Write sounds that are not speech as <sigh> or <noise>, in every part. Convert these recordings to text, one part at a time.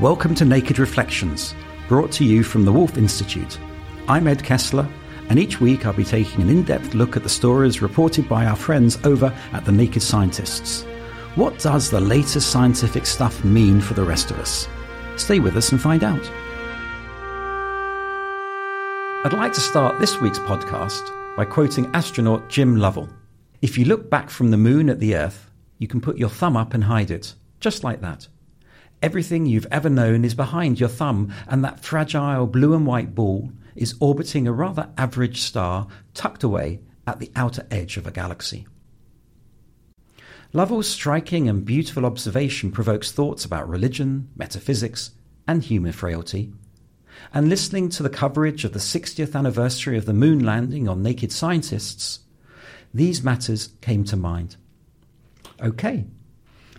Welcome to Naked Reflections, brought to you from the Woolf Institute. I'm Ed Kessler, and each week I'll be taking an in depth look at the stories reported by our friends over at the Naked Scientists. What does the latest scientific stuff mean for the rest of us? Stay with us and find out. I'd like to start this week's podcast by quoting astronaut Jim Lovell. If you look back from the moon at the Earth, you can put your thumb up and hide it, just like that. Everything you've ever known is behind your thumb, and that fragile blue and white ball is orbiting a rather average star tucked away at the outer edge of a galaxy. Lovell's striking and beautiful observation provokes thoughts about religion, metaphysics, and human frailty. And listening to the coverage of the 60th anniversary of the moon landing on Naked Scientists, these matters came to mind. Okay,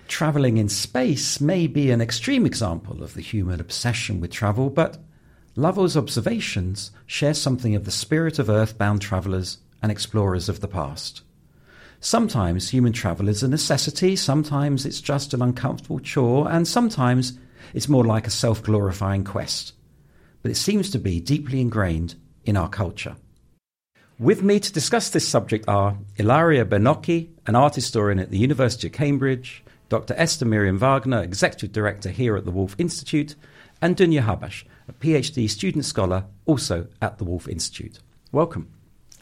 traveling in space may be an extreme example of the human obsession with travel, but Lovell's observations share something of the spirit of earthbound travellers and explorers of the past. Sometimes human travel is a necessity, sometimes it's just an uncomfortable chore, and sometimes it's more like a self glorifying quest. But it seems to be deeply ingrained in our culture. With me to discuss this subject are Ilaria Bernocchi, an art historian at the University of Cambridge, Dr. Esther Miriam Wagner, Executive Director here at the Woolf Institute, and Dunya Habash, a PhD student scholar also at the Woolf Institute. Welcome.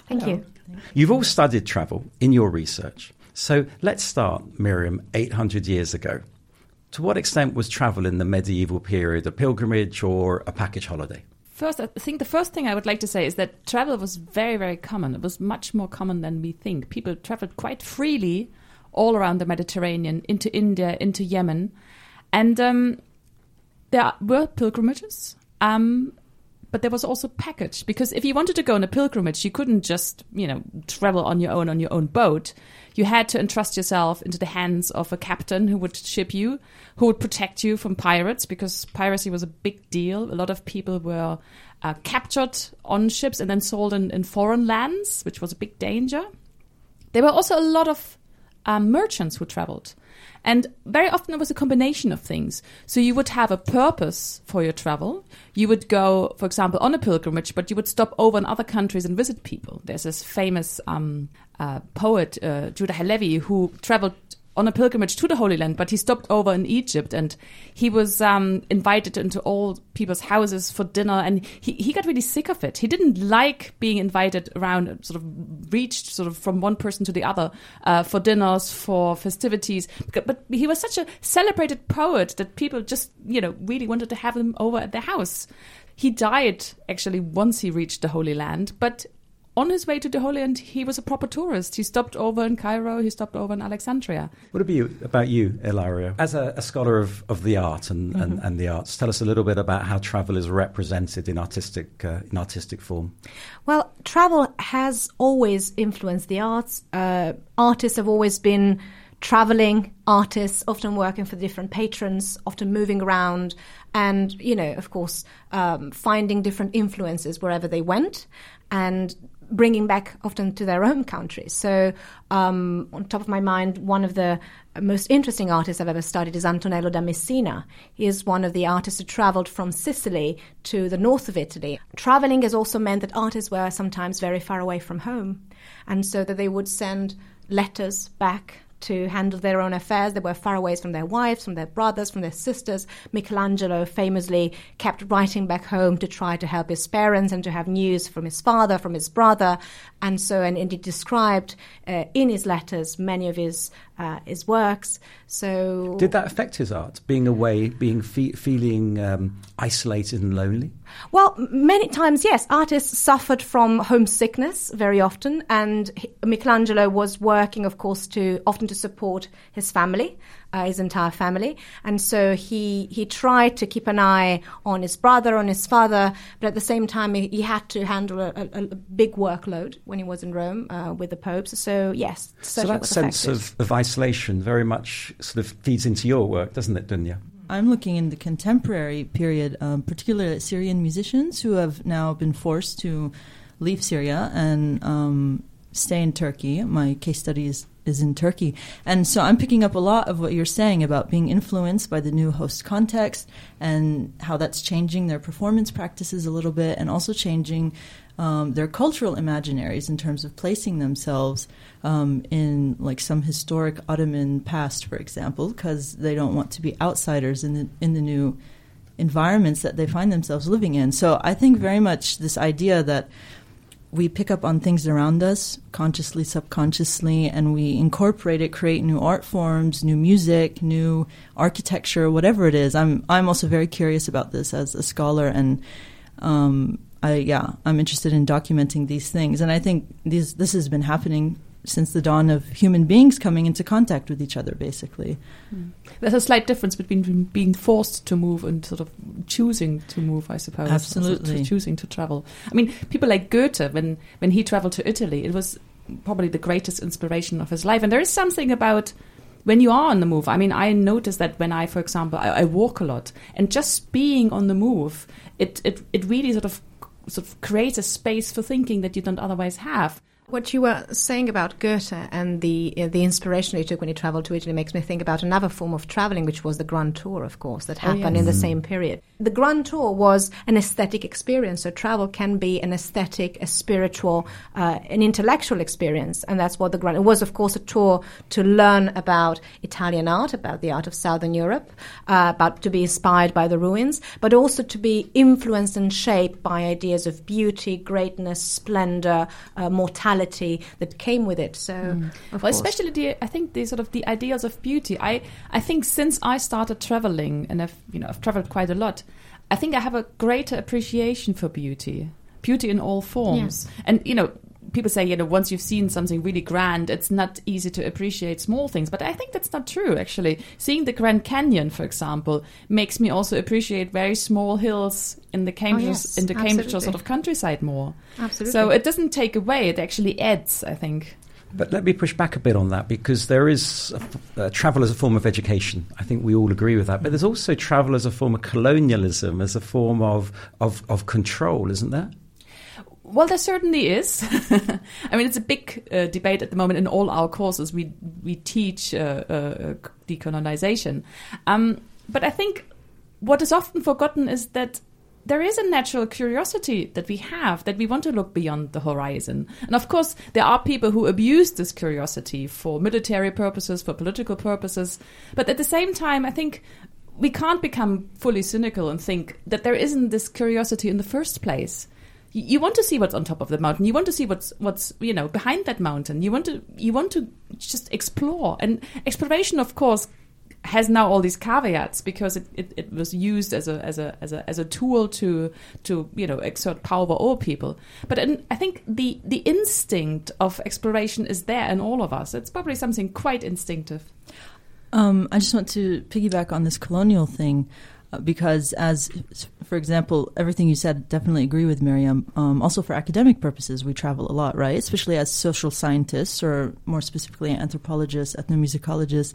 Thank Hello. you. You've all studied travel in your research. So let's start, Miriam, 800 years ago. To what extent was travel in the medieval period a pilgrimage or a package holiday? First, I think the first thing I would like to say is that travel was very, very common. It was much more common than we think. People traveled quite freely all around the Mediterranean, into India, into Yemen. And um, there were pilgrimages, um, but there was also package because if you wanted to go on a pilgrimage, you couldn't just you know travel on your own on your own boat. You had to entrust yourself into the hands of a captain who would ship you, who would protect you from pirates because piracy was a big deal. A lot of people were uh, captured on ships and then sold in, in foreign lands, which was a big danger. There were also a lot of um, merchants who traveled. And very often it was a combination of things. So you would have a purpose for your travel. You would go, for example, on a pilgrimage, but you would stop over in other countries and visit people. There's this famous um, uh, poet, uh, Judah Halevi, who traveled on a pilgrimage to the Holy Land, but he stopped over in Egypt and he was um, invited into all people's houses for dinner and he, he got really sick of it. He didn't like being invited around, sort of reached sort of from one person to the other uh, for dinners, for festivities. But he was such a celebrated poet that people just, you know, really wanted to have him over at their house. He died actually once he reached the Holy Land, but on his way to the Holy Land, he was a proper tourist. He stopped over in Cairo, he stopped over in Alexandria. What about you, about you Ilaria? As a, a scholar of, of the art and, mm-hmm. and, and, the arts, tell us a little bit about how travel is represented in artistic, uh, in artistic form. Well, travel has always influenced the arts. Uh, artists have always been traveling artists, often working for different patrons, often moving around, and, you know, of course, um, finding different influences wherever they went and bringing back often to their own countries. So, um, on top of my mind, one of the most interesting artists I've ever studied is Antonello da Messina. He is one of the artists who traveled from Sicily to the north of Italy. Traveling has also meant that artists were sometimes very far away from home, and so that they would send letters back to handle their own affairs. They were far away from their wives, from their brothers, from their sisters. Michelangelo famously kept writing back home to try to help his parents and to have news from his father, from his brother. And so, and indeed described uh, in his letters many of his uh, his works. So, did that affect his art? Being away, being fe- feeling um, isolated and lonely. Well, many times, yes. Artists suffered from homesickness very often, and Michelangelo was working, of course, to often to support his family uh, his entire family. And so he he tried to keep an eye on his brother, on his father, but at the same time he, he had to handle a, a, a, big workload when he was in Rome uh, with the popes. So yes, so that sense of, of isolation very much sort of feeds into your work, doesn't it, Dunya? I'm looking in the contemporary period, um, particularly Syrian musicians who have now been forced to leave Syria and um, stay in Turkey. My case study is is in Turkey. And so I'm picking up a lot of what you're saying about being influenced by the new host context and how that's changing their performance practices a little bit and also changing um, their cultural imaginaries in terms of placing themselves um, in like some historic Ottoman past, for example, because they don't want to be outsiders in the in the new environments that they find themselves living in. So I think very much this idea that we pick up on things around us consciously, subconsciously, and we incorporate it, create new art forms, new music, new architecture, whatever it is. I'm I'm also very curious about this as a scholar, and um, I yeah, I'm interested in documenting these things, and I think these this has been happening since the dawn of human beings coming into contact with each other, basically. Mm. There's a slight difference between being forced to move and sort of choosing to move, I suppose. Absolutely. To choosing to travel. I mean, people like Goethe, when, when he traveled to Italy, it was probably the greatest inspiration of his life. And there is something about when you are on the move. I mean, I notice that when I, for example, I, I walk a lot, and just being on the move, it, it, it really sort of sort of creates a space for thinking that you don't otherwise have. What you were saying about Goethe and the uh, the inspiration he took when he traveled to Italy makes me think about another form of traveling, which was the Grand Tour, of course, that happened oh, yes. in the same period. The Grand Tour was an aesthetic experience, so travel can be an aesthetic, a spiritual, uh, an intellectual experience, and that's what the Grand. It was, of course, a tour to learn about Italian art, about the art of Southern Europe, uh, about to be inspired by the ruins, but also to be influenced and shaped by ideas of beauty, greatness, splendor, uh, that came with it. So, mm. well, especially the I think the sort of the ideas of beauty. I I think since I started traveling and I've you know I've traveled quite a lot, I think I have a greater appreciation for beauty, beauty in all forms, and you know people say, you know, once you've seen something really grand, it's not easy to appreciate small things. But I think that's not true, actually. Seeing the Grand Canyon, for example, makes me also appreciate very small hills in the Cambridge, oh, yes, in the Cambridge sort of countryside more. Absolutely. So it doesn't take away; it actually adds. I think. But let me push back a bit on that because there is a, uh, travel as a form of education. I think we all agree with that. But there's also travel as a form of colonialism, as a form of, of, of control, isn't there? Well, there certainly is. <laughs> I mean, it's a big uh, debate at the moment in all our courses. We we teach uh, uh, decolonization, um, but I think what is often forgotten is that there is a natural curiosity that we have that we want to look beyond the horizon. And of course, there are people who abuse this curiosity for military purposes, for political purposes. But at the same time, I think we can't become fully cynical and think that there isn't this curiosity in the first place you want to see what's on top of the mountain. You want to see what's what's you know behind that mountain. You want to you want to just explore. And exploration, of course, has now all these caveats because it, it, it, was used as a as a as a as a tool to to you know exert power over people. But I think the the instinct of exploration is there in all of us. It's probably something quite instinctive. Um, I just want to piggyback on this colonial thing because, as for example, everything you said, definitely agree with Miriam. Um, also, for academic purposes, we travel a lot, right? Especially as social scientists, or more specifically, anthropologists, ethnomusicologists,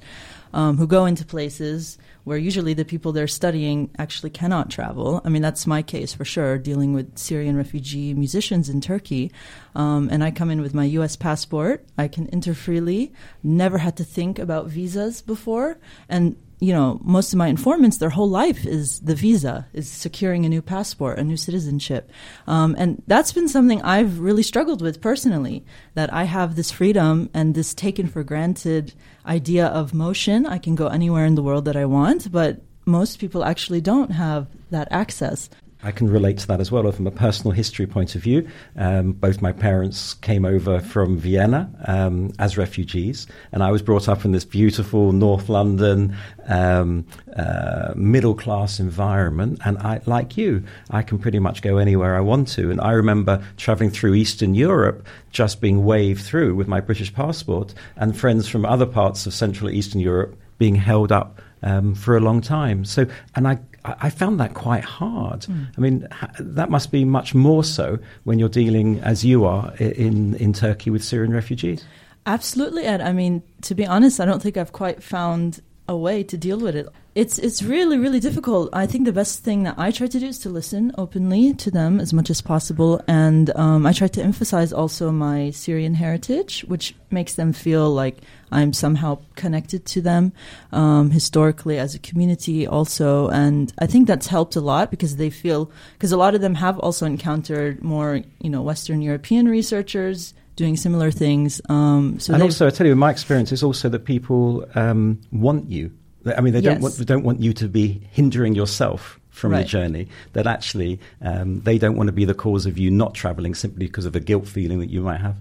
um, who go into places where usually the people they're studying actually cannot travel. I mean, that's my case for sure, dealing with Syrian refugee musicians in Turkey. Um, and I come in with my U.S. passport. I can enter freely. Never had to think about visas before, and you know, most of my informants, their whole life is the visa, is securing a new passport, a new citizenship. Um, and that's been something I've really struggled with personally, that I have this freedom and this taken for granted idea of motion. I can go anywhere in the world that I want, but most people actually don't have that access. I can relate to that as well from a personal history point of view. Um, both my parents came over from Vienna um, as refugees, and I was brought up in this beautiful North London um, uh, middle class environment. And I, like you, I can pretty much go anywhere I want to. And I remember traveling through Eastern Europe, just being waved through with my British passport, and friends from other parts of Central Eastern Europe being held up um, for a long time. So, and I I found that quite hard. Mm. I mean, that must be much more so when you're dealing, as you are, in, in Turkey with Syrian refugees. Absolutely, Ed. I mean, to be honest, I don't think I've quite found a way to deal with it. It's it's really really difficult. I think the best thing that I try to do is to listen openly to them as much as possible, and um, I try to emphasize also my Syrian heritage, which makes them feel like I'm somehow connected to them um, historically as a community also, and I think that's helped a lot because they feel because a lot of them have also encountered more you know Western European researchers doing similar things. Um, so and also, I tell you, in my experience is also that people um, want you. I mean, they yes. don't want they don't want you to be hindering yourself from right. the journey. That actually um, they don't want to be the cause of you not traveling simply because of a guilt feeling that you might have.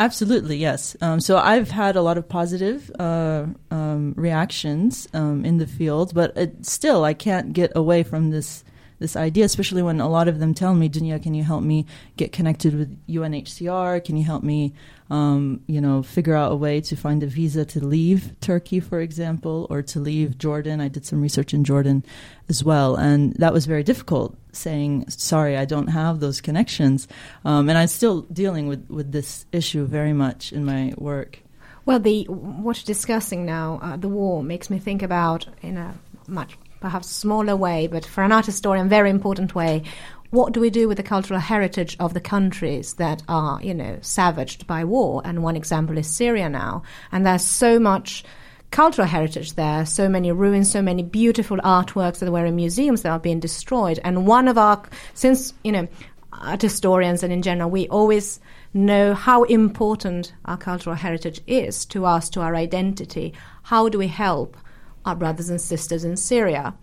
Absolutely, yes. Um, so I've had a lot of positive uh, um, reactions um, in the field, but it, still, I can't get away from this this idea, especially when a lot of them tell me, Dunya, can you help me get connected with UNHCR? Can you help me, um, you know, figure out a way to find a visa to leave Turkey, for example, or to leave Jordan? I did some research in Jordan as well, and that was very difficult. Saying sorry, I don't have those connections, um, and I'm still dealing with with this issue very much in my work. Well, the what you're discussing now, uh, the war, makes me think about in a much perhaps smaller way, but for an art historian, very important way. What do we do with the cultural heritage of the countries that are, you know, savaged by war? And one example is Syria now. And there's so much cultural heritage there, so many ruins, so many beautiful artworks that were in museums that are being destroyed. And one of our, since, you know, art historians and in general, we always know how important our cultural heritage is to us, to our identity. How do we help our brothers and sisters in Syria,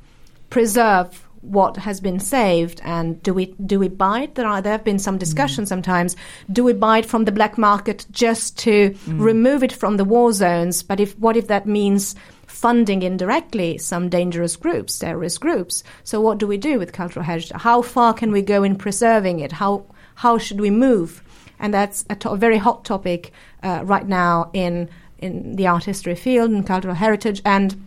preserve what has been saved and do we do we buy it there are there have been some discussions mm. sometimes. Do we buy it from the black market just to mm. remove it from the war zones? But if what if that means funding indirectly some dangerous groups terrorist groups? So what do we do with cultural heritage? How far can we go in preserving it? How how should we move? And that's a, to- a very hot topic uh, right now in in the art history field and cultural heritage. And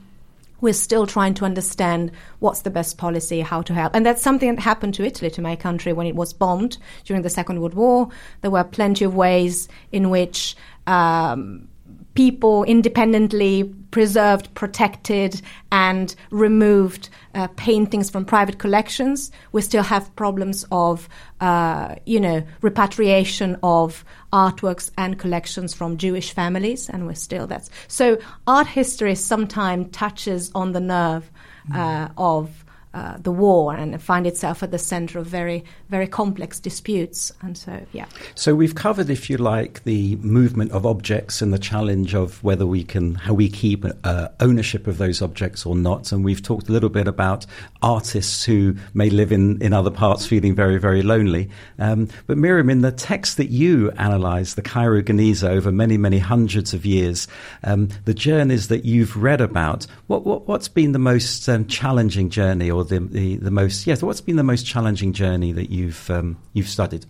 we're still trying to understand what's the best policy, how to help. And that's something that happened to Italy, to my country, when it was bombed during the Second World War. There were plenty of ways in which um, people independently preserved, protected, and removed uh, paintings from private collections. We still have problems of, uh, you know, repatriation of artworks and collections from Jewish families, and we're still that's so. Art history sometimes touches on the nerve uh, of uh, the war and find itself at the center of very, very complex disputes. And so, yeah. So we've covered, if you like, the movement of objects and the challenge of whether we can, how we keep uh, ownership of those objects or not. And we've talked a little bit about artists who may live in, in other parts feeling very, very lonely. Um, but Miriam, in the text that you analyse, the Cairo Geniza, over many, many hundreds of years, um, the journeys that you've read about, what, what, has been the most um, challenging journey or the, the, the most, yes, what's been the most challenging journey that you've, um, you've studied?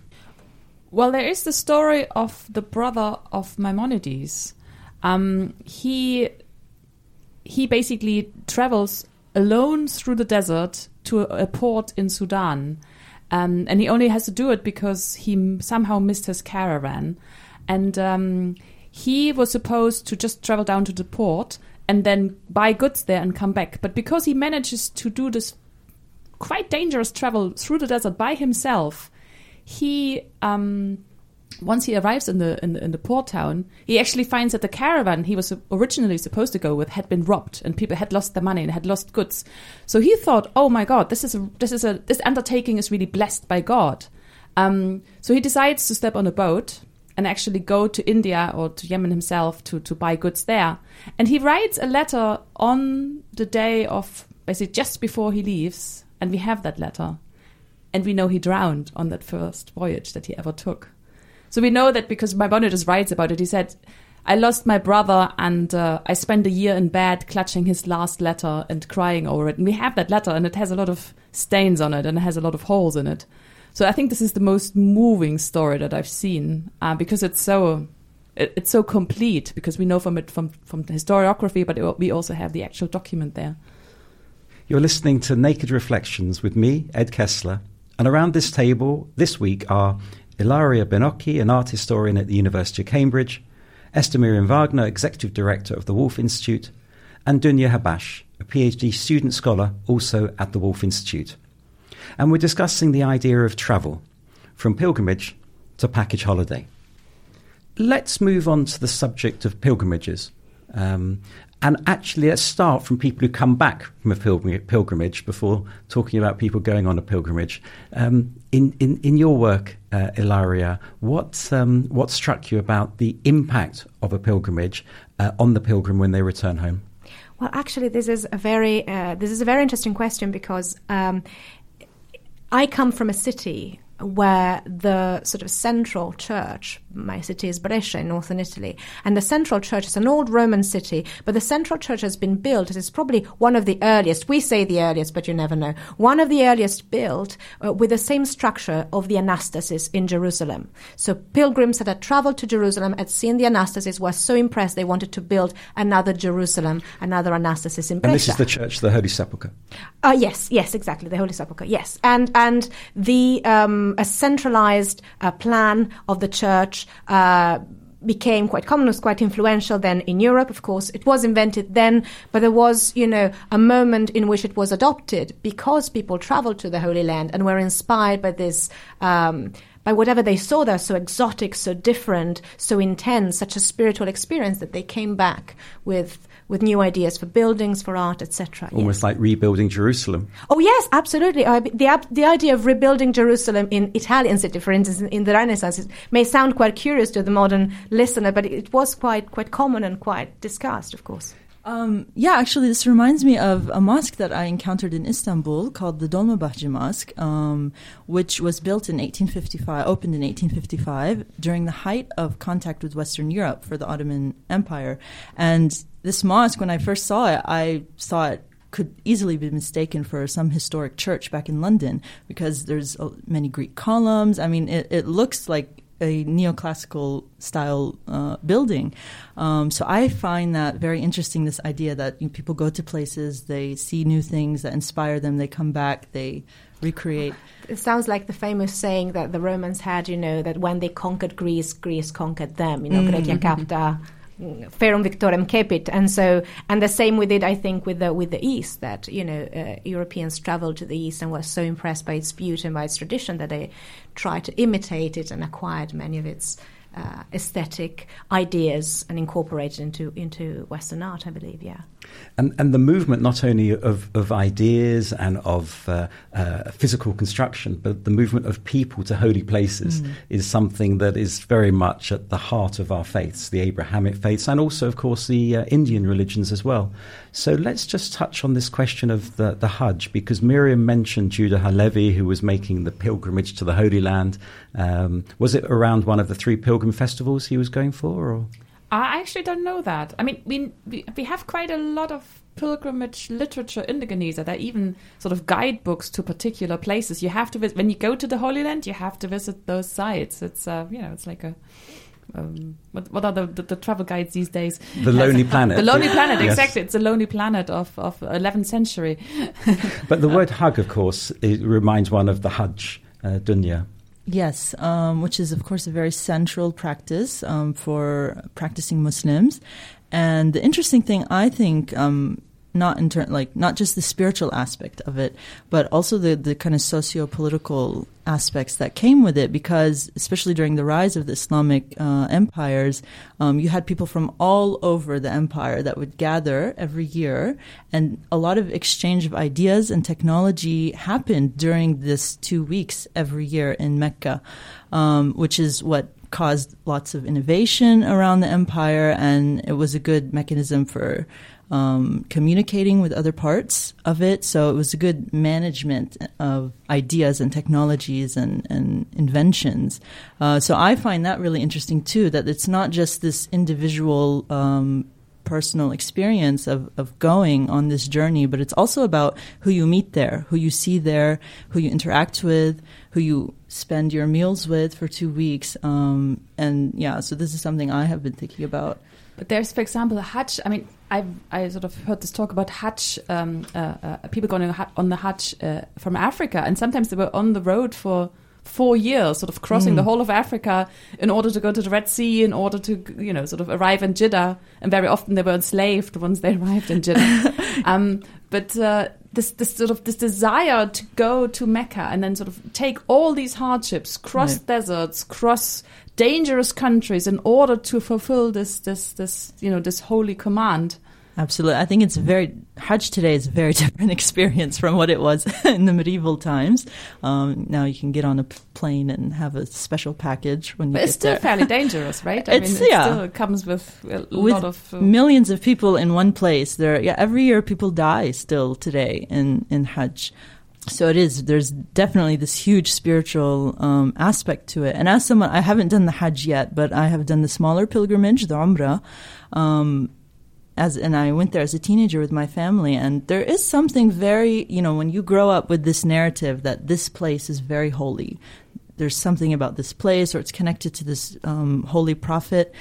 Well, there is the story of the brother of Maimonides. Um, he he basically travels alone through the desert to a, a port in Sudan, um, and he only has to do it because he somehow missed his caravan, and um, he was supposed to just travel down to the port and then buy goods there and come back. But because he manages to do this quite dangerous travel through the desert by himself, he um, once he arrives in the, in the in the port town, he actually finds that the caravan he was originally supposed to go with had been robbed, and people had lost their money and had lost goods. So he thought, "Oh my God, this is a this is a this undertaking is really blessed by God." Um, so he decides to step on a boat and actually go to India or to Yemen himself to to buy goods there. And he writes a letter on the day of basically just before he leaves, and we have that letter, and we know he drowned on that first voyage that he ever took. So we know that because Maimonides writes about it. He said, I lost my brother and uh, I spent a year in bed clutching his last letter and crying over it. And we have that letter and it has a lot of stains on it and it has a lot of holes in it. So I think this is the most moving story that I've seen uh, because it's so it, it's so complete because we know from it from from the historiography, but it, we also have the actual document there. You're listening to Naked Reflections with me, Ed Kessler, and around this table this week are Ilaria Bernocchi, an art historian at the University of Cambridge, Esther Miriam Wagner, Executive Director of the Woolf Institute, and Dunya Habash, a PhD student scholar also at the Woolf Institute. And we're discussing the idea of travel, from pilgrimage to package holiday. Let's move on to the subject of pilgrimages. Um, and actually, let's start from people who come back from a pilgrimage before talking about people going on a pilgrimage. Um, in, in, in your work, uh, Ilaria, what, um, what struck you about the impact of a pilgrimage uh, on the pilgrim when they return home? Well, actually, this is a very uh, this is a very interesting question because um, I come from a city where the sort of central church, my city is Brescia in northern Italy, and the central church is an old Roman city, but the central church has been built, it is probably one of the earliest, we say the earliest, but you never know, one of the earliest built uh, with the same structure of the anastasis in Jerusalem. So pilgrims that had traveled to Jerusalem had seen the anastasis, were so impressed they wanted to build another Jerusalem, another anastasis in Brescia. And this is the church, the Holy Sepulchre? Uh, yes, yes, exactly, the Holy Sepulchre, yes. And, and the, um, a centralized uh, plan of the church uh, became quite common, was quite influential then in Europe. Of course, it was invented then, but there was, you know, a moment in which it was adopted because people traveled to the Holy Land and were inspired by this. Um, by whatever they saw there, so exotic, so different, so intense, such a spiritual experience that they came back with with new ideas for buildings, for art, etc. Almost yes. like rebuilding Jerusalem. Oh yes, absolutely. Uh, the the idea of rebuilding Jerusalem in Italian city, for instance, in the Renaissance, may sound quite curious to the modern listener, but it was quite quite common and quite discussed, of course. Um, yeah, actually, this reminds me of a mosque that I encountered in Istanbul called the Dolmabahce Mosque, um, which was built in 1855, opened in 1855 during the height of contact with Western Europe for the Ottoman Empire. And this mosque, when I first saw it, I it could easily be mistaken for some historic church back in London because there's many Greek columns. I mean, it, it looks like a neoclassical style uh, building. Um, so I find that very interesting. This idea that you know, people go to places, they see new things that inspire them, they come back, they recreate. It sounds like the famous saying that the Romans had, you know, that when they conquered Greece, Greece conquered them. You know, mm-hmm. Graecia capta Ferrum Victorem and so and the same with it, I think, with the with the East. That you know, uh, Europeans traveled to the East and were so impressed by its beauty and by its tradition that they tried to imitate it and acquired many of its uh, aesthetic ideas and incorporated into into Western art. I believe, yeah. And, and the movement not only of, of ideas and of uh, uh, physical construction, but the movement of people to holy places mm. is something that is very much at the heart of our faiths, the Abrahamic faiths, and also, of course, the uh, Indian religions as well. So let's just touch on this question of the, the Hajj, because Miriam mentioned Judah Halevi, who was making the pilgrimage to the Holy Land. Um, was it around one of the three pilgrim festivals he was going for? Or? I actually don't know that. I mean, we, we, have quite a lot of pilgrimage literature in the Geniza. There are even sort of guidebooks to particular places. You have to visit when you go to the Holy Land. You have to visit those sites. It's uh, you know, it's like a um, what, what are the, the, the, travel guides these days? The Lonely Planet. the Lonely Planet, yes. exactly. It's the Lonely Planet of, of 11th century. <laughs> but the word hug, of course, it reminds one of the Hajj, uh, dunya. Yes, um, which is, of course, a very central practice um, for practicing Muslims. And the interesting thing, I think, um, not in turn like not just the spiritual aspect of it, but also the the kind of socio political aspects that came with it. Because especially during the rise of the Islamic uh, empires, um, you had people from all over the empire that would gather every year, and a lot of exchange of ideas and technology happened during this two weeks every year in Mecca, um, which is what caused lots of innovation around the empire, and it was a good mechanism for um, communicating with other parts of it. So it was a good management of ideas and technologies and, and inventions. Uh, so I find that really interesting too, that it's not just this individual um, personal experience of, of going on this journey, but it's also about who you meet there, who you see there, who you interact with, who you spend your meals with for two weeks. Um, and yeah, so this is something I have been thinking about. But there's, for example, the Hajj. I mean, I've I sort of heard this talk about Hajj, um, uh, uh, people going on the Hajj uh, from Africa, and sometimes they were on the road for four years, sort of crossing mm. the whole of Africa in order to go to the Red Sea, in order to, you know, sort of arrive in Jeddah. And very often they were enslaved once they <laughs> arrived in Jeddah. <laughs> um, but uh, this, this sort of this desire to go to Mecca and then sort of take all these hardships, cross right. deserts, cross dangerous countries in order to fulfill this this this you know this holy command Absolutely. I think it's very, Hajj today is a very <laughs> different experience from what it was <laughs> in the medieval times. Um, now you can get on a plane and have a special package when you but it's still there. fairly <laughs> dangerous, right? I it's, mean, it yeah. still comes with a with lot of. Uh, millions of people in one place. There, yeah, every year people die still today in, in Hajj. So it is. There's definitely this huge spiritual um, aspect to it. And as someone, I haven't done the Hajj yet, but I have done the smaller pilgrimage, the Umrah. Um, as and I went there as a teenager with my family, and there is something very, you know, when you grow up with this narrative that this place is very holy, there's something about this place, or it's connected to this um, holy prophet,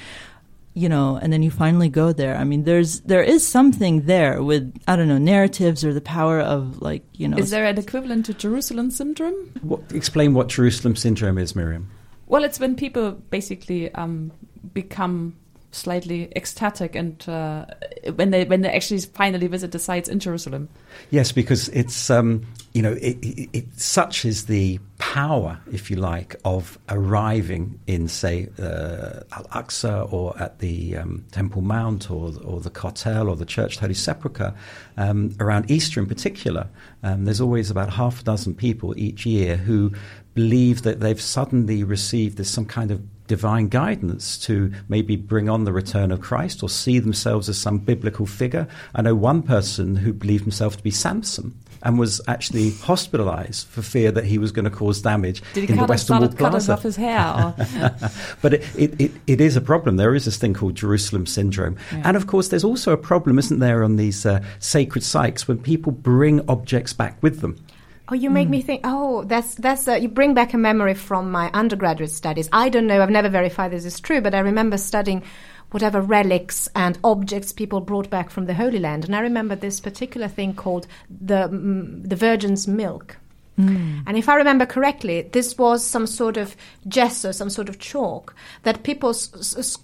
you know, and then you finally go there. I mean, there's there is something there with I don't know narratives or the power of like you know. Is there an equivalent to Jerusalem syndrome? What, explain what Jerusalem syndrome is, Miriam. Well, it's when people basically um, become slightly ecstatic and uh, when they when they actually finally visit the sites in Jerusalem. Yes, because it's um, you know it, it, it, such is the power, if you like, of arriving in say uh, Al Aqsa or at the um, Temple Mount or or the Kotel or the Church of Holy Sepulchre um, around Easter in particular. Um, there's always about half a dozen people each year who believe that they've suddenly received this some kind of divine guidance to maybe bring on the return of Christ or see themselves as some biblical figure. I know one person who believed himself to be Samson and was actually hospitalized for fear that he was going to cause damage Did in the Western Wall Plaza. Cut off his hair? <laughs> but it, it, it, it is a problem. There is this thing called Jerusalem syndrome. Yeah. And of course, there's also a problem, isn't there, on these uh, sacred sites when people bring objects back with them. Oh, you make mm. me think. Oh, that's that's. Uh, you bring back a memory from my undergraduate studies. I don't know. I've never verified this is true, but I remember studying whatever relics and objects people brought back from the Holy Land, and I remember this particular thing called the mm, the Virgin's milk. Mm. And if I remember correctly, this was some sort of gesso, some sort of chalk that people s- s-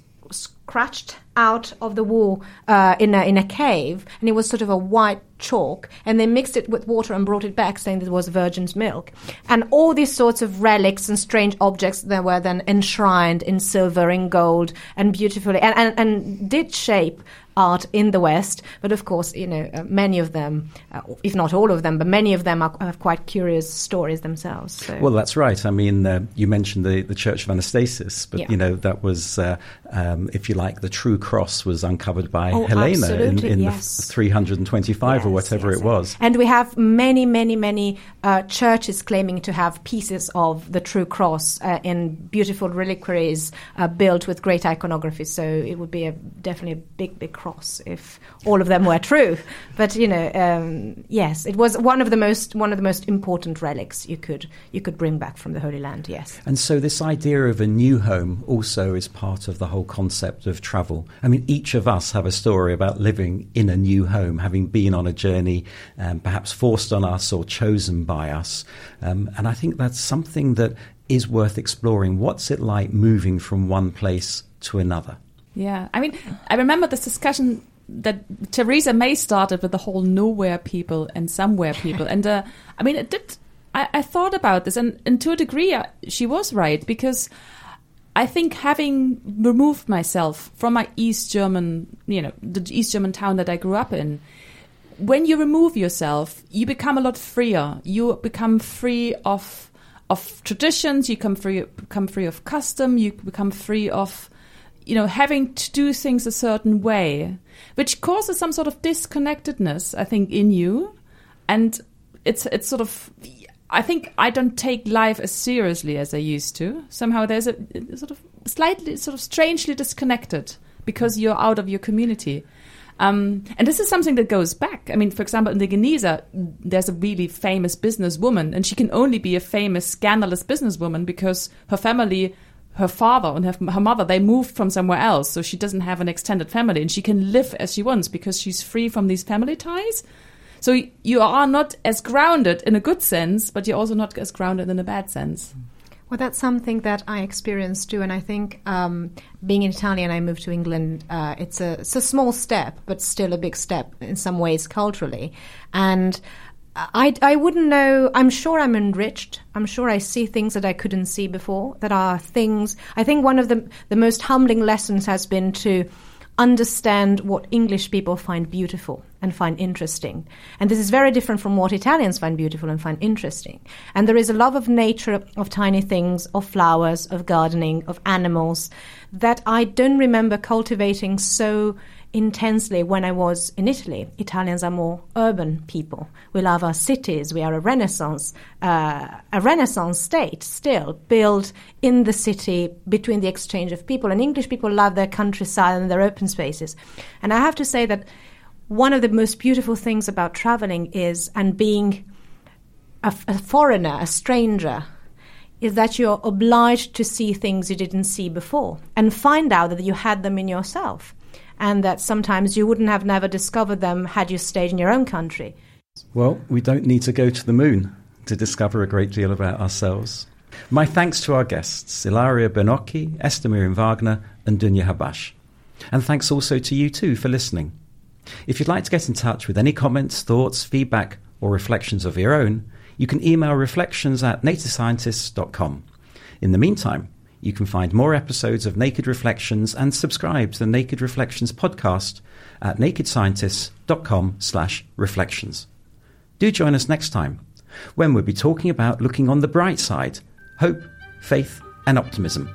scratched out of the wall uh, in a in a cave, and it was sort of a white chalk, and they mixed it with water and brought it back, saying it was virgin's milk. And all these sorts of relics and strange objects that were then enshrined in silver, in gold, and beautifully, and, and, and did shape art in the West. But of course, you know, uh, many of them, uh, if not all of them, but many of them are, have quite curious stories themselves. So. Well, that's right. I mean, uh, you mentioned the, the Church of Anastasis, but, Yeah. you know, that was, uh, um, if you like, the true cross was uncovered by Oh, Helena in, in yes. the 325 or whatever yes. it was. And we have many, many, many uh, churches claiming to have pieces of the true cross uh, in beautiful reliquaries uh, built with great iconography. So it would be a, definitely a big, big cross if all of them were true. But you know, um, yes, it was one of the most one of the most important relics you could you could bring back from the Holy Land. Yes. And so, this idea of a new home also is part of the whole concept of travel. I mean, each of us have a story about living in a new home, having been on a journey, um, perhaps forced on us or chosen by us. Um, and I think that's something that is worth exploring. What's it like moving from one place to another? Yeah, I mean, I remember this discussion that Theresa May started with the whole nowhere people and somewhere people, and uh, I mean, it did. I, I thought about this, and, and to a degree, uh, she was right because I think having removed myself from my East German, you know, the East German town that I grew up in, when you remove yourself, you become a lot freer. You become free of of traditions. You become free become free of custom. You become free of you know having to do things a certain way, which causes some sort of disconnectedness. I think in you, and it's it's sort of. I think I don't take life as seriously as I used to. Somehow there's a, a sort of slightly, sort of strangely disconnected because you're out of your community. Um, and this is something that goes back. I mean, for example, in the Geniza, there's a really famous businesswoman, and she can only be a famous, scandalous businesswoman because her family, her father and her, her mother, they moved from somewhere else, so she doesn't have an extended family, and she can live as she wants because she's free from these family ties. So you are not as grounded in a good sense, but you're also not as grounded in a bad sense. Well, that's something that I experienced too, and I think um, being an Italian, I moved to England. Uh, it's a it's a small step, but still a big step in some ways culturally, and. I, I wouldn't know. I'm sure I'm enriched. I'm sure I see things that I couldn't see before. That are things. I think one of the the most humbling lessons has been to understand what English people find beautiful and find interesting. And this is very different from what Italians find beautiful and find interesting. And there is a love of nature, of tiny things, of flowers, of gardening, of animals that I don't remember cultivating so intensely when I was in Italy. Italians are more urban people. We love our cities. We are a Renaissance, uh, a Renaissance state still built in the city between the exchange of people. And English people love their countryside and their open spaces. And I have to say that one of the most beautiful things about traveling is and being a, a foreigner, a stranger, is that you're obliged to see things you didn't see before and find out that you had them in yourself and that sometimes you wouldn't have never discovered them had you stayed in your own country. Well, we don't need to go to the moon to discover a great deal about ourselves. My thanks to our guests, Ilaria Bernocchi, Esther Miriam Wagner, and Dunya Habash. And thanks also to you too for listening. If you'd like to get in touch with any comments, thoughts, feedback, or reflections of your own, you can email reflections at naturescientists.com. In the meantime, you can find more episodes of Naked Reflections and subscribe to the Naked Reflections podcast at nakedscientists.com slash reflections. Do join us next time when we'll be talking about looking on the bright side, hope, faith, and optimism.